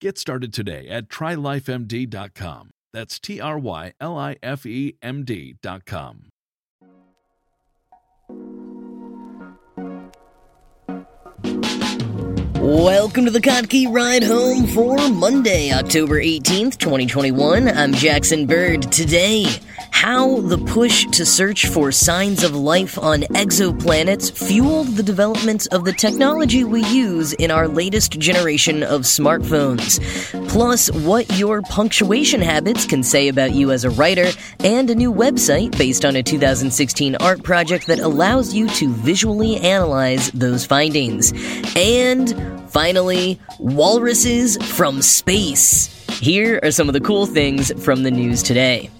Get started today at trylifemd.com. That's T R Y L I F E M D.com. Welcome to the Kottke Ride Home for Monday, October 18th, 2021. I'm Jackson Bird. Today, how the push to search for signs of life on exoplanets fueled the development of the technology we use in our latest generation of smartphones. Plus, what your punctuation habits can say about you as a writer, and a new website based on a 2016 art project that allows you to visually analyze those findings. And finally, walruses from space. Here are some of the cool things from the news today.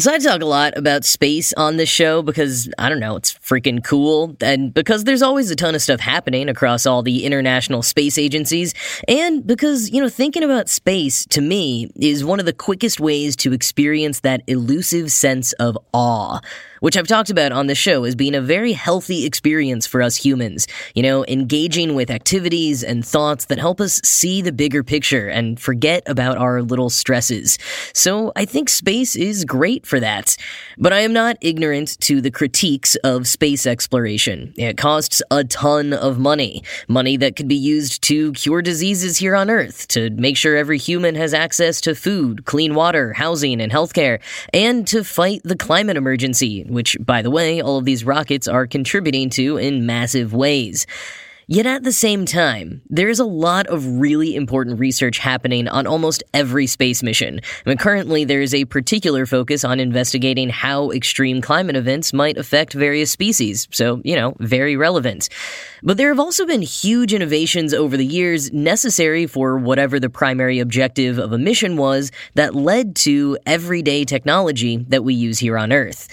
So I talk a lot about space on this show because, I don't know, it's freaking cool, and because there's always a ton of stuff happening across all the international space agencies, and because, you know, thinking about space, to me, is one of the quickest ways to experience that elusive sense of awe which I've talked about on the show as being a very healthy experience for us humans. You know, engaging with activities and thoughts that help us see the bigger picture and forget about our little stresses. So I think space is great for that. But I am not ignorant to the critiques of space exploration. It costs a ton of money. Money that could be used to cure diseases here on Earth, to make sure every human has access to food, clean water, housing, and healthcare, and to fight the climate emergency which, by the way, all of these rockets are contributing to in massive ways. Yet at the same time, there is a lot of really important research happening on almost every space mission. I mean, currently, there is a particular focus on investigating how extreme climate events might affect various species, so, you know, very relevant. But there have also been huge innovations over the years necessary for whatever the primary objective of a mission was that led to everyday technology that we use here on Earth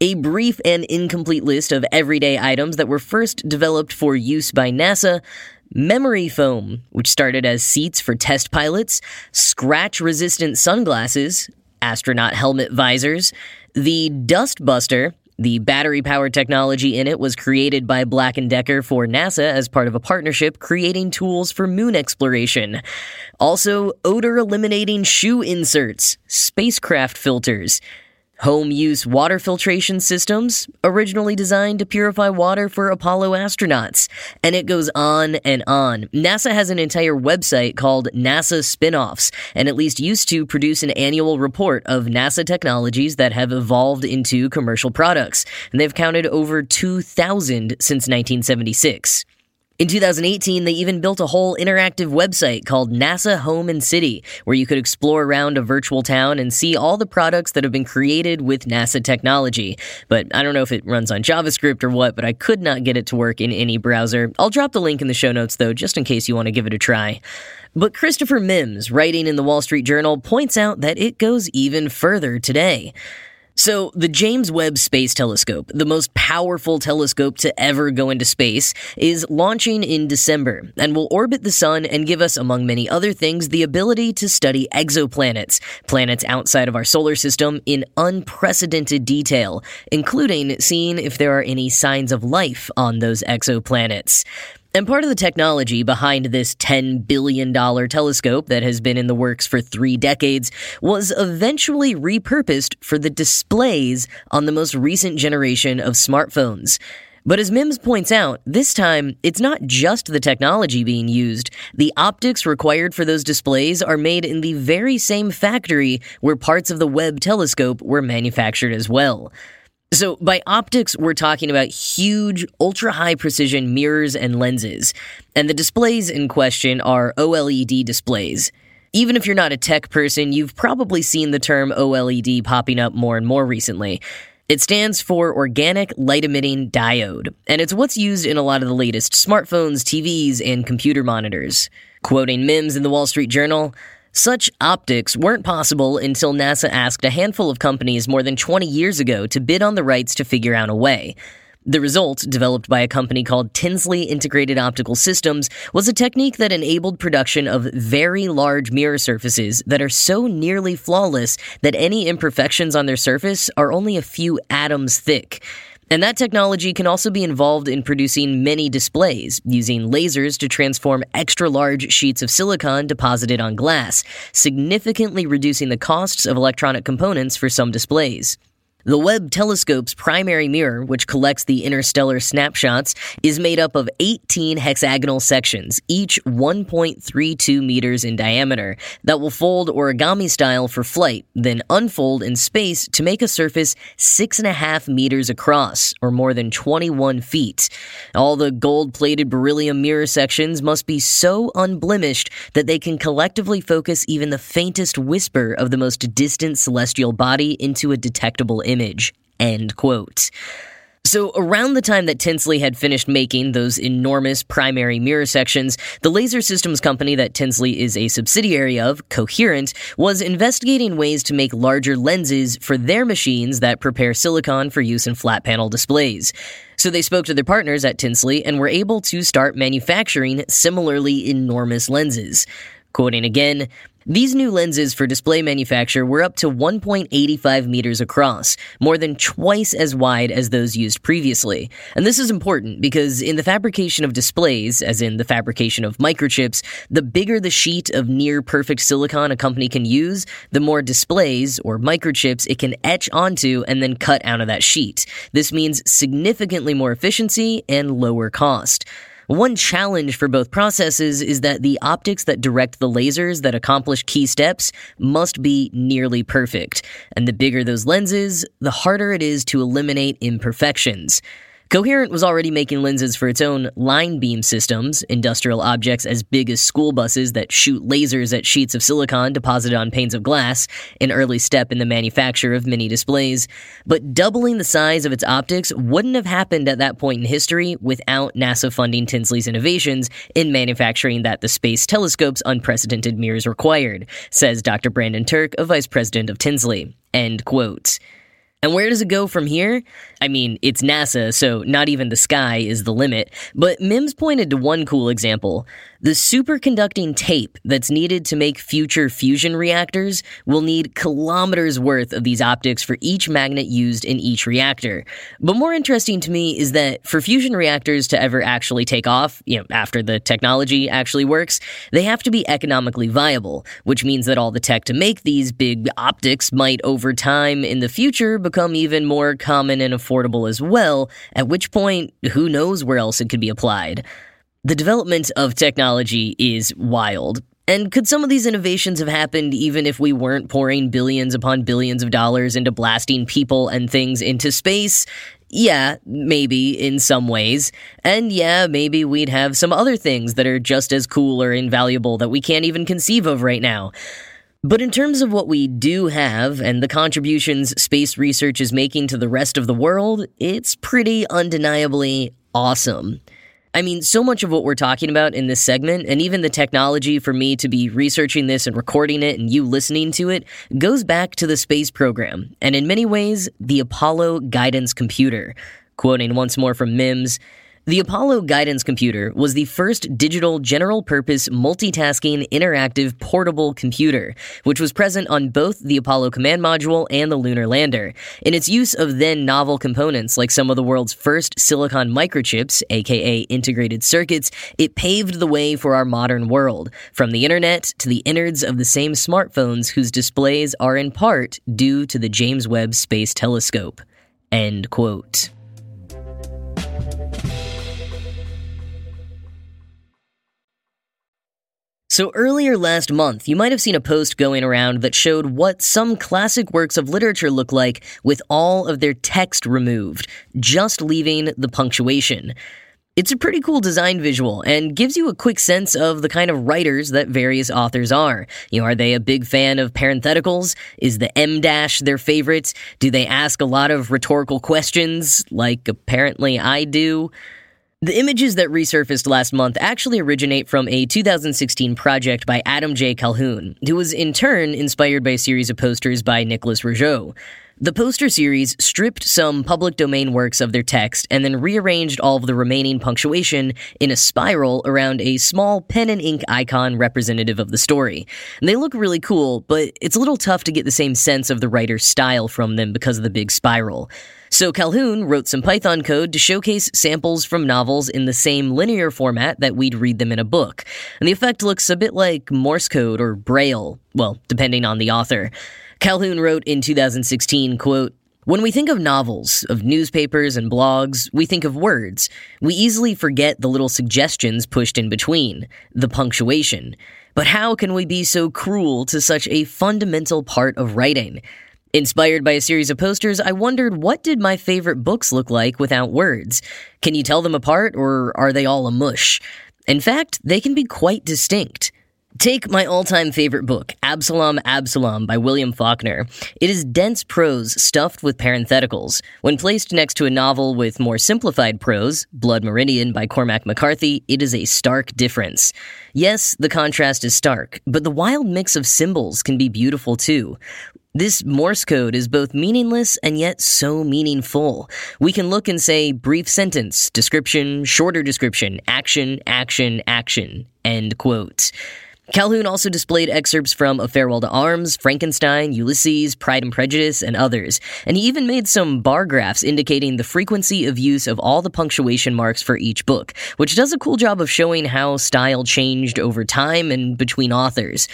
a brief and incomplete list of everyday items that were first developed for use by NASA. Memory foam, which started as seats for test pilots, scratch resistant sunglasses, astronaut helmet visors, the Dust Buster, the battery powered technology in it was created by Black & Decker for NASA as part of a partnership creating tools for moon exploration. Also, odor eliminating shoe inserts, spacecraft filters, Home use water filtration systems, originally designed to purify water for Apollo astronauts. And it goes on and on. NASA has an entire website called NASA Spinoffs, and at least used to produce an annual report of NASA technologies that have evolved into commercial products. And they've counted over 2,000 since 1976. In 2018, they even built a whole interactive website called NASA Home and City, where you could explore around a virtual town and see all the products that have been created with NASA technology. But I don't know if it runs on JavaScript or what, but I could not get it to work in any browser. I'll drop the link in the show notes though, just in case you want to give it a try. But Christopher Mims, writing in the Wall Street Journal, points out that it goes even further today. So, the James Webb Space Telescope, the most powerful telescope to ever go into space, is launching in December and will orbit the sun and give us, among many other things, the ability to study exoplanets, planets outside of our solar system, in unprecedented detail, including seeing if there are any signs of life on those exoplanets. And part of the technology behind this $10 billion telescope that has been in the works for three decades was eventually repurposed for the displays on the most recent generation of smartphones. But as Mims points out, this time, it's not just the technology being used. The optics required for those displays are made in the very same factory where parts of the Webb telescope were manufactured as well. So, by optics, we're talking about huge, ultra high precision mirrors and lenses. And the displays in question are OLED displays. Even if you're not a tech person, you've probably seen the term OLED popping up more and more recently. It stands for Organic Light Emitting Diode, and it's what's used in a lot of the latest smartphones, TVs, and computer monitors. Quoting Mims in the Wall Street Journal, such optics weren't possible until NASA asked a handful of companies more than 20 years ago to bid on the rights to figure out a way. The result, developed by a company called Tinsley Integrated Optical Systems, was a technique that enabled production of very large mirror surfaces that are so nearly flawless that any imperfections on their surface are only a few atoms thick. And that technology can also be involved in producing many displays, using lasers to transform extra large sheets of silicon deposited on glass, significantly reducing the costs of electronic components for some displays. The Webb telescope's primary mirror, which collects the interstellar snapshots, is made up of 18 hexagonal sections, each 1.32 meters in diameter, that will fold origami style for flight, then unfold in space to make a surface 6.5 meters across, or more than 21 feet. All the gold plated beryllium mirror sections must be so unblemished that they can collectively focus even the faintest whisper of the most distant celestial body into a detectable image image. End quote. So, around the time that Tinsley had finished making those enormous primary mirror sections, the laser systems company that Tinsley is a subsidiary of, Coherent, was investigating ways to make larger lenses for their machines that prepare silicon for use in flat panel displays. So, they spoke to their partners at Tinsley and were able to start manufacturing similarly enormous lenses. Quoting again, these new lenses for display manufacture were up to 1.85 meters across, more than twice as wide as those used previously. And this is important because in the fabrication of displays, as in the fabrication of microchips, the bigger the sheet of near perfect silicon a company can use, the more displays, or microchips, it can etch onto and then cut out of that sheet. This means significantly more efficiency and lower cost. One challenge for both processes is that the optics that direct the lasers that accomplish key steps must be nearly perfect. And the bigger those lenses, the harder it is to eliminate imperfections. Coherent was already making lenses for its own line beam systems, industrial objects as big as school buses that shoot lasers at sheets of silicon deposited on panes of glass, an early step in the manufacture of mini displays. But doubling the size of its optics wouldn't have happened at that point in history without NASA funding Tinsley's innovations in manufacturing that the Space Telescope's unprecedented mirrors required, says Dr. Brandon Turk, a vice president of Tinsley. End quote. And where does it go from here? I mean, it's NASA, so not even the sky is the limit. But Mims pointed to one cool example. The superconducting tape that's needed to make future fusion reactors will need kilometers worth of these optics for each magnet used in each reactor. But more interesting to me is that for fusion reactors to ever actually take off, you know, after the technology actually works, they have to be economically viable, which means that all the tech to make these big optics might over time in the future become even more common and affordable as well, at which point, who knows where else it could be applied. The development of technology is wild. And could some of these innovations have happened even if we weren't pouring billions upon billions of dollars into blasting people and things into space? Yeah, maybe in some ways. And yeah, maybe we'd have some other things that are just as cool or invaluable that we can't even conceive of right now. But in terms of what we do have and the contributions space research is making to the rest of the world, it's pretty undeniably awesome. I mean, so much of what we're talking about in this segment, and even the technology for me to be researching this and recording it and you listening to it, goes back to the space program, and in many ways, the Apollo guidance computer. Quoting once more from Mims, the Apollo guidance computer was the first digital general purpose multitasking interactive portable computer, which was present on both the Apollo command module and the lunar lander. In its use of then novel components like some of the world's first silicon microchips, aka integrated circuits, it paved the way for our modern world, from the internet to the innards of the same smartphones whose displays are in part due to the James Webb Space Telescope. End quote. So, earlier last month, you might have seen a post going around that showed what some classic works of literature look like with all of their text removed, just leaving the punctuation. It's a pretty cool design visual and gives you a quick sense of the kind of writers that various authors are. You know, are they a big fan of parentheticals? Is the em dash their favorite? Do they ask a lot of rhetorical questions, like apparently I do? The images that resurfaced last month actually originate from a 2016 project by Adam J. Calhoun, who was in turn inspired by a series of posters by Nicholas Rougeux. The poster series stripped some public domain works of their text and then rearranged all of the remaining punctuation in a spiral around a small pen and ink icon representative of the story. And they look really cool, but it's a little tough to get the same sense of the writer's style from them because of the big spiral. So Calhoun wrote some Python code to showcase samples from novels in the same linear format that we'd read them in a book. And the effect looks a bit like Morse code or Braille, well, depending on the author. Calhoun wrote in 2016, quote, when we think of novels, of newspapers and blogs, we think of words. We easily forget the little suggestions pushed in between, the punctuation. But how can we be so cruel to such a fundamental part of writing? Inspired by a series of posters, I wondered what did my favorite books look like without words? Can you tell them apart, or are they all a mush? In fact, they can be quite distinct. Take my all time favorite book, Absalom Absalom by William Faulkner. It is dense prose stuffed with parentheticals. When placed next to a novel with more simplified prose, Blood Meridian by Cormac McCarthy, it is a stark difference. Yes, the contrast is stark, but the wild mix of symbols can be beautiful too. This Morse code is both meaningless and yet so meaningful. We can look and say brief sentence, description, shorter description, action, action, action, end quote. Calhoun also displayed excerpts from A Farewell to Arms, Frankenstein, Ulysses, Pride and Prejudice, and others, and he even made some bar graphs indicating the frequency of use of all the punctuation marks for each book, which does a cool job of showing how style changed over time and between authors.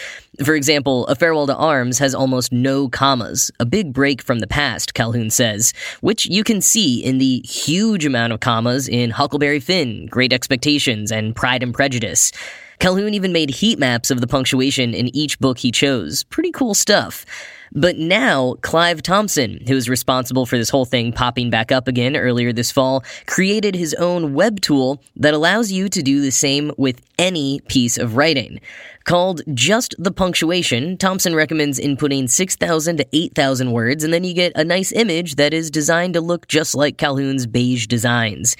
For example, A Farewell to Arms has almost no commas, a big break from the past, Calhoun says, which you can see in the huge amount of commas in Huckleberry Finn, Great Expectations, and Pride and Prejudice. Calhoun even made heat maps of the punctuation in each book he chose. Pretty cool stuff. But now, Clive Thompson, who is responsible for this whole thing popping back up again earlier this fall, created his own web tool that allows you to do the same with any piece of writing. Called Just the Punctuation, Thompson recommends inputting 6,000 to 8,000 words, and then you get a nice image that is designed to look just like Calhoun's beige designs.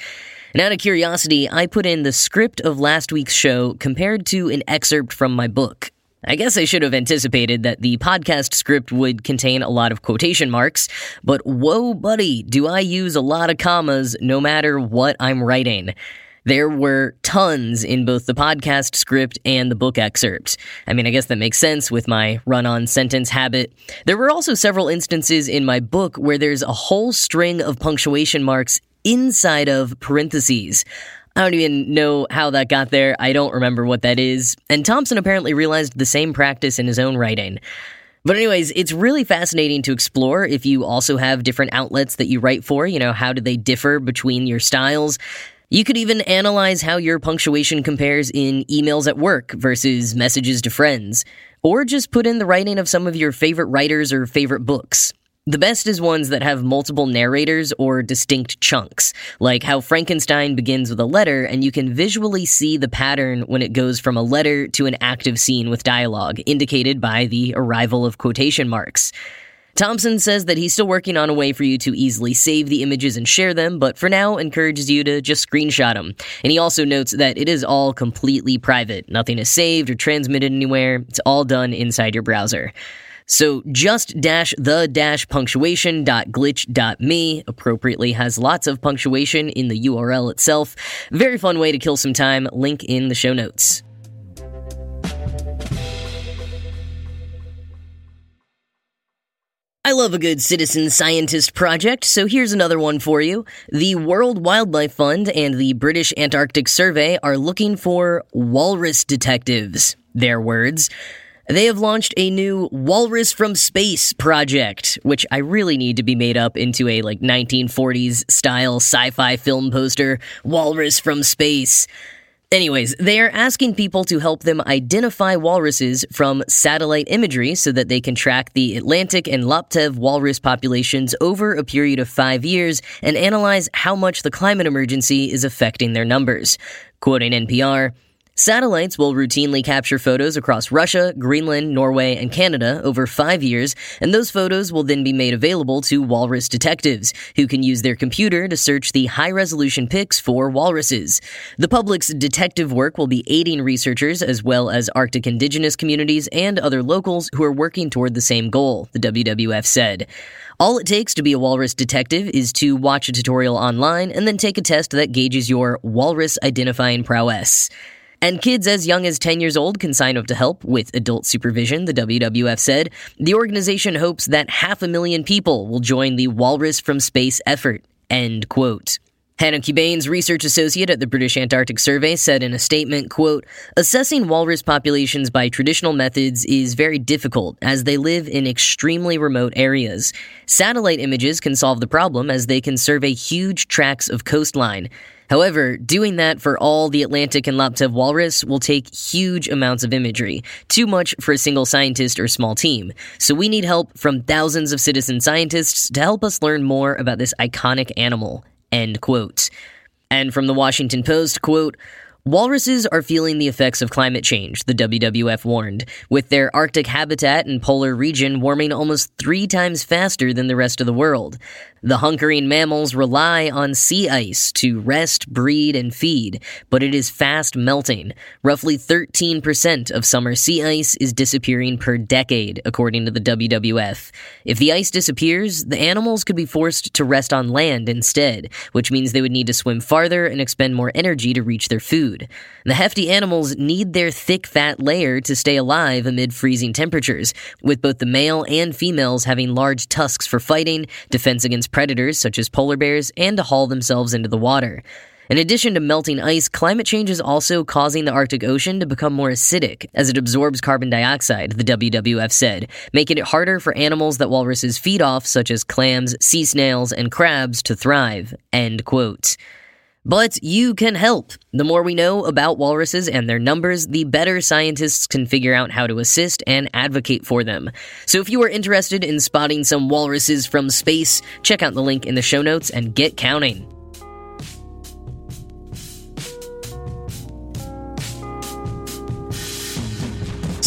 And out of curiosity, I put in the script of last week's show compared to an excerpt from my book. I guess I should have anticipated that the podcast script would contain a lot of quotation marks, but whoa, buddy, do I use a lot of commas no matter what I'm writing. There were tons in both the podcast script and the book excerpt. I mean, I guess that makes sense with my run on sentence habit. There were also several instances in my book where there's a whole string of punctuation marks inside of parentheses. I don't even know how that got there. I don't remember what that is. And Thompson apparently realized the same practice in his own writing. But, anyways, it's really fascinating to explore if you also have different outlets that you write for. You know, how do they differ between your styles? You could even analyze how your punctuation compares in emails at work versus messages to friends. Or just put in the writing of some of your favorite writers or favorite books. The best is ones that have multiple narrators or distinct chunks, like how Frankenstein begins with a letter and you can visually see the pattern when it goes from a letter to an active scene with dialogue, indicated by the arrival of quotation marks. Thompson says that he's still working on a way for you to easily save the images and share them, but for now encourages you to just screenshot them. And he also notes that it is all completely private. Nothing is saved or transmitted anywhere. It's all done inside your browser. So just dash the dash punctuation dot glitch dot me appropriately has lots of punctuation in the URL itself. Very fun way to kill some time. Link in the show notes. I love a good citizen scientist project, so here's another one for you. The World Wildlife Fund and the British Antarctic Survey are looking for walrus detectives. Their words. They have launched a new Walrus from Space project, which I really need to be made up into a like 1940s style sci fi film poster. Walrus from Space. Anyways, they are asking people to help them identify walruses from satellite imagery so that they can track the Atlantic and Laptev walrus populations over a period of five years and analyze how much the climate emergency is affecting their numbers. Quoting NPR, Satellites will routinely capture photos across Russia, Greenland, Norway, and Canada over five years, and those photos will then be made available to walrus detectives, who can use their computer to search the high resolution pics for walruses. The public's detective work will be aiding researchers as well as Arctic indigenous communities and other locals who are working toward the same goal, the WWF said. All it takes to be a walrus detective is to watch a tutorial online and then take a test that gauges your walrus identifying prowess. And kids as young as 10 years old can sign up to help with adult supervision, the WWF said. The organization hopes that half a million people will join the Walrus from Space effort. End quote. Hannah Cubaynes, research associate at the British Antarctic Survey, said in a statement, quote, Assessing walrus populations by traditional methods is very difficult as they live in extremely remote areas. Satellite images can solve the problem as they can survey huge tracts of coastline. However, doing that for all the Atlantic and Laptev walrus will take huge amounts of imagery, too much for a single scientist or small team. So we need help from thousands of citizen scientists to help us learn more about this iconic animal. End quote. And from the Washington Post, quote, Walruses are feeling the effects of climate change, the WWF warned, with their Arctic habitat and polar region warming almost three times faster than the rest of the world. The hunkering mammals rely on sea ice to rest, breed, and feed, but it is fast melting. Roughly 13% of summer sea ice is disappearing per decade, according to the WWF. If the ice disappears, the animals could be forced to rest on land instead, which means they would need to swim farther and expend more energy to reach their food. The hefty animals need their thick fat layer to stay alive amid freezing temperatures, with both the male and females having large tusks for fighting, defense against predators such as polar bears, and to haul themselves into the water. In addition to melting ice, climate change is also causing the Arctic Ocean to become more acidic as it absorbs carbon dioxide, the WWF said, making it harder for animals that walruses feed off, such as clams, sea snails, and crabs, to thrive. End quote. But you can help. The more we know about walruses and their numbers, the better scientists can figure out how to assist and advocate for them. So if you are interested in spotting some walruses from space, check out the link in the show notes and get counting.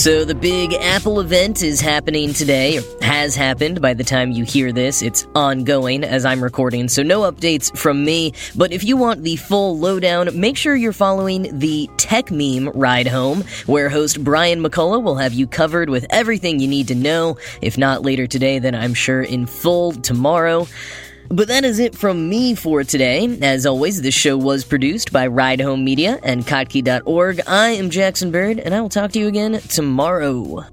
So, the big Apple event is happening today, or has happened by the time you hear this. It's ongoing as I'm recording, so no updates from me. But if you want the full lowdown, make sure you're following the Tech Meme Ride Home, where host Brian McCullough will have you covered with everything you need to know. If not later today, then I'm sure in full tomorrow. But that is it from me for today. As always, this show was produced by Ride Home Media and Kottke.org. I am Jackson Bird, and I will talk to you again tomorrow.